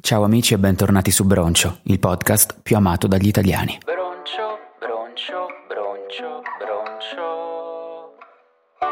Ciao amici e bentornati su Broncio, il podcast più amato dagli italiani.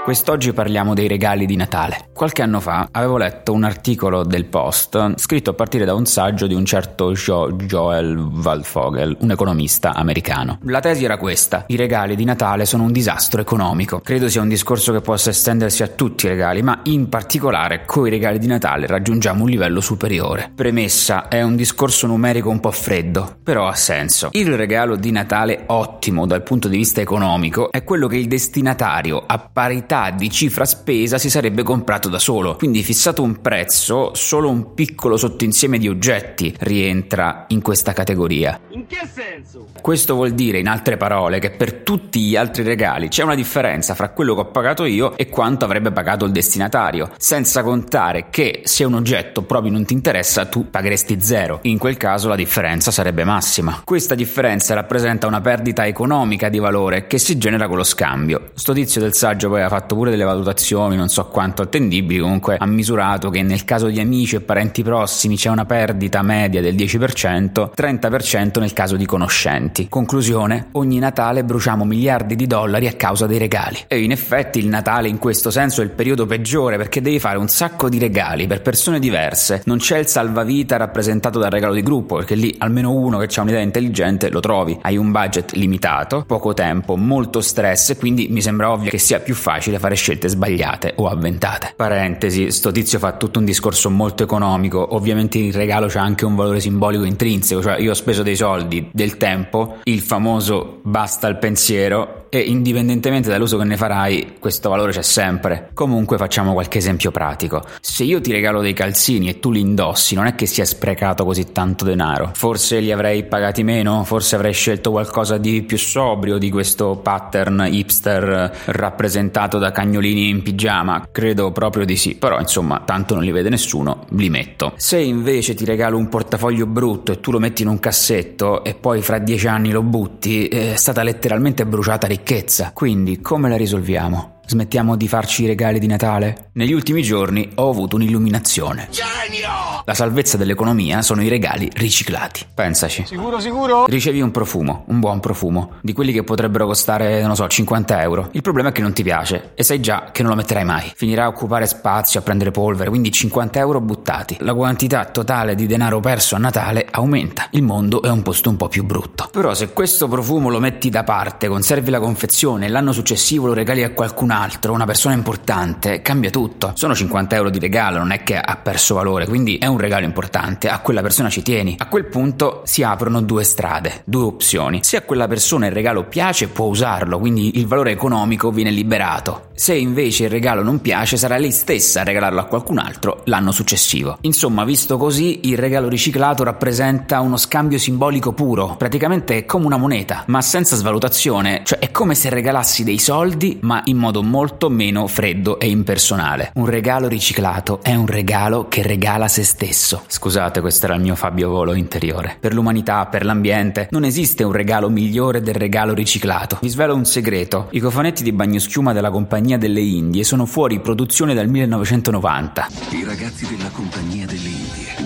Quest'oggi parliamo dei regali di Natale. Qualche anno fa avevo letto un articolo del Post scritto a partire da un saggio di un certo jo- Joel Waldfogel, un economista americano. La tesi era questa: i regali di Natale sono un disastro economico. Credo sia un discorso che possa estendersi a tutti i regali, ma in particolare coi regali di Natale raggiungiamo un livello superiore. Premessa: è un discorso numerico un po' freddo, però ha senso. Il regalo di Natale ottimo dal punto di vista economico è quello che il destinatario a parità di cifra spesa si sarebbe comprato da solo. Quindi fissato un prezzo, solo un piccolo sottoinsieme di oggetti rientra in questa categoria. In che senso? Questo vuol dire, in altre parole, che per tutti gli altri regali c'è una differenza fra quello che ho pagato io e quanto avrebbe pagato il destinatario, senza contare che se un oggetto proprio non ti interessa tu pagheresti zero. In quel caso la differenza sarebbe massima. Questa differenza rappresenta una perdita economica di valore che si genera con lo scambio. Sto tizio del saggio poi ha fatto pure delle valutazioni, non so quanto attendibili, comunque ha misurato che nel caso di amici e parenti prossimi c'è una perdita media del 10%, 30% nel caso di conoscenti. Conclusione, ogni Natale bruciamo miliardi di dollari a causa dei regali. E in effetti il Natale in questo senso è il periodo peggiore perché devi fare un sacco di regali per persone diverse. Non c'è il salvavita rappresentato dal regalo di gruppo, perché lì almeno uno che ha un'idea intelligente lo trovi. Hai un budget limitato, poco tempo, molto stress quindi mi sembra ovvio che sia più facile fare scelte sbagliate o avventate. Parentesi, sto tizio fa tutto un discorso molto economico, ovviamente il regalo c'ha anche un valore simbolico intrinseco, cioè io ho speso dei soldi, del tempo, il famoso basta il pensiero e indipendentemente dall'uso che ne farai, questo valore c'è sempre. Comunque facciamo qualche esempio pratico. Se io ti regalo dei calzini e tu li indossi, non è che si è sprecato così tanto denaro. Forse li avrei pagati meno, forse avrei scelto qualcosa di più sobrio di questo pattern hipster rappresentato da cagnolini in pigiama. Credo proprio di sì, però insomma, tanto non li vede nessuno, li metto. Se invece ti regalo un portafoglio brutto e tu lo metti in un cassetto e poi fra dieci anni lo butti, è stata letteralmente bruciata ricchezza. Quindi come la risolviamo? Smettiamo di farci i regali di Natale? Negli ultimi giorni ho avuto un'illuminazione. Genio! La salvezza dell'economia sono i regali riciclati. Pensaci. Sicuro, sicuro? Ricevi un profumo, un buon profumo, di quelli che potrebbero costare, non so, 50 euro. Il problema è che non ti piace e sai già che non lo metterai mai. Finirà a occupare spazio, a prendere polvere, quindi 50 euro buttati. La quantità totale di denaro perso a Natale aumenta. Il mondo è un posto un po' più brutto. Però se questo profumo lo metti da parte, conservi la confezione e l'anno successivo lo regali a qualcun altro, una persona importante, cambia tutto. Sono 50 euro di regalo, non è che ha perso valore, quindi è un regalo importante, a quella persona ci tieni. A quel punto si aprono due strade, due opzioni. Se a quella persona il regalo piace, può usarlo, quindi il valore economico viene liberato. Se invece il regalo non piace, sarà lei stessa a regalarlo a qualcun altro l'anno successivo. Insomma, visto così, il regalo riciclato rappresenta uno scambio simbolico puro, praticamente è come una moneta, ma senza svalutazione, cioè è come se regalassi dei soldi, ma in modo molto meno freddo e impersonale. Un regalo riciclato è un regalo che regala se stesso. Scusate, questo era il mio Fabio Volo interiore. Per l'umanità, per l'ambiente, non esiste un regalo migliore del regalo riciclato. Vi svelo un segreto: i cofanetti di bagnoschiuma della Compagnia delle Indie sono fuori produzione dal 1990. I ragazzi della Compagnia delle Indie,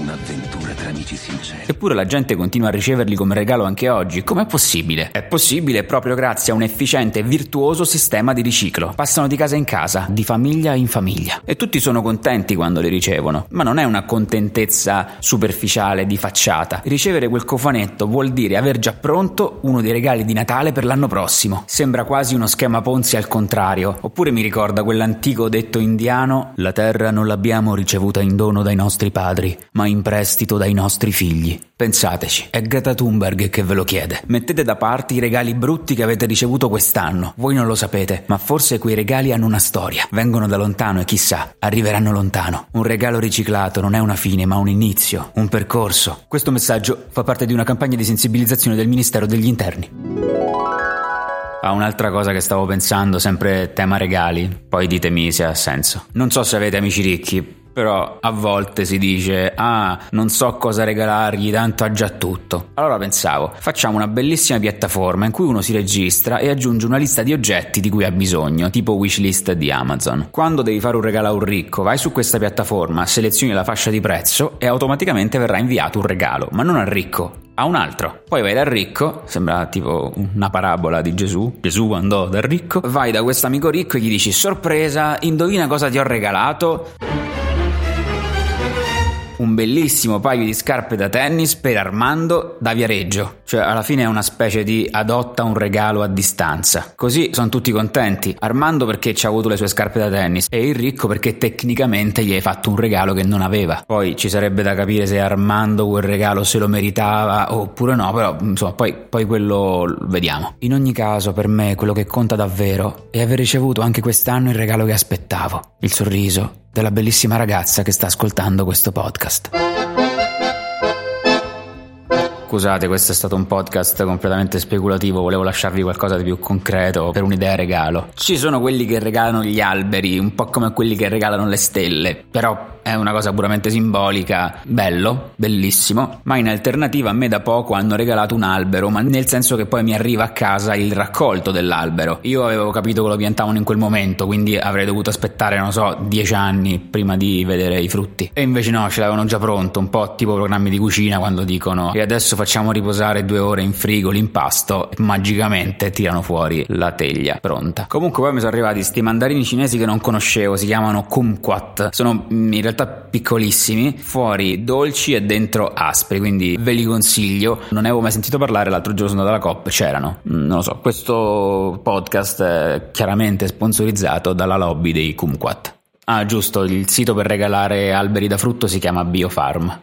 amici sinceri. Eppure la gente continua a riceverli come regalo anche oggi. Com'è possibile? È possibile proprio grazie a un efficiente e virtuoso sistema di riciclo. Passano di casa in casa, di famiglia in famiglia. E tutti sono contenti quando li ricevono. Ma non è una contentezza superficiale, di facciata. Ricevere quel cofanetto vuol dire aver già pronto uno dei regali di Natale per l'anno prossimo. Sembra quasi uno schema Ponzi al contrario. Oppure mi ricorda quell'antico detto indiano: La terra non l'abbiamo ricevuta in dono dai nostri padri, ma in prestito dai nostri figli. Pensateci, è Greta Thunberg che ve lo chiede. Mettete da parte i regali brutti che avete ricevuto quest'anno. Voi non lo sapete, ma forse quei regali hanno una storia. Vengono da lontano e chissà, arriveranno lontano. Un regalo riciclato non è una fine, ma un inizio, un percorso. Questo messaggio fa parte di una campagna di sensibilizzazione del Ministero degli Interni. Ah, un'altra cosa che stavo pensando, sempre tema regali, poi ditemi se ha senso. Non so se avete amici ricchi, Però a volte si dice, ah, non so cosa regalargli, tanto ha già tutto. Allora pensavo, facciamo una bellissima piattaforma in cui uno si registra e aggiunge una lista di oggetti di cui ha bisogno, tipo wishlist di Amazon. Quando devi fare un regalo a un ricco, vai su questa piattaforma, selezioni la fascia di prezzo e automaticamente verrà inviato un regalo, ma non al ricco, a un altro. Poi vai dal ricco, sembra tipo una parabola di Gesù. Gesù andò dal ricco, vai da questo amico ricco e gli dici sorpresa, indovina cosa ti ho regalato? Un bellissimo paio di scarpe da tennis per Armando da Viareggio. Cioè, alla fine è una specie di adotta un regalo a distanza. Così sono tutti contenti. Armando perché ci ha avuto le sue scarpe da tennis e il ricco perché tecnicamente gli hai fatto un regalo che non aveva. Poi ci sarebbe da capire se Armando quel regalo se lo meritava oppure no, però insomma, poi, poi quello vediamo. In ogni caso, per me quello che conta davvero è aver ricevuto anche quest'anno il regalo che aspettavo. Il sorriso della bellissima ragazza che sta ascoltando questo podcast. Scusate, questo è stato un podcast completamente speculativo, volevo lasciarvi qualcosa di più concreto per un'idea regalo. Ci sono quelli che regalano gli alberi, un po' come quelli che regalano le stelle, però è una cosa puramente simbolica, bello, bellissimo, ma in alternativa a me da poco hanno regalato un albero, ma nel senso che poi mi arriva a casa il raccolto dell'albero. Io avevo capito che lo piantavano in quel momento, quindi avrei dovuto aspettare, non so, dieci anni prima di vedere i frutti. E invece no, ce l'avevano già pronto, un po' tipo programmi di cucina quando dicono e adesso facciamo riposare due ore in frigo l'impasto magicamente tirano fuori la teglia pronta. Comunque poi mi sono arrivati sti mandarini cinesi che non conoscevo, si chiamano kumquat. Sono in realtà realtà piccolissimi, fuori dolci e dentro aspri, quindi ve li consiglio. Non ne avevo mai sentito parlare, l'altro giorno sono andato alla COP, c'erano. Mm, non lo so, questo podcast è chiaramente sponsorizzato dalla lobby dei Kumquat. Ah, giusto, il sito per regalare alberi da frutto si chiama Biofarm.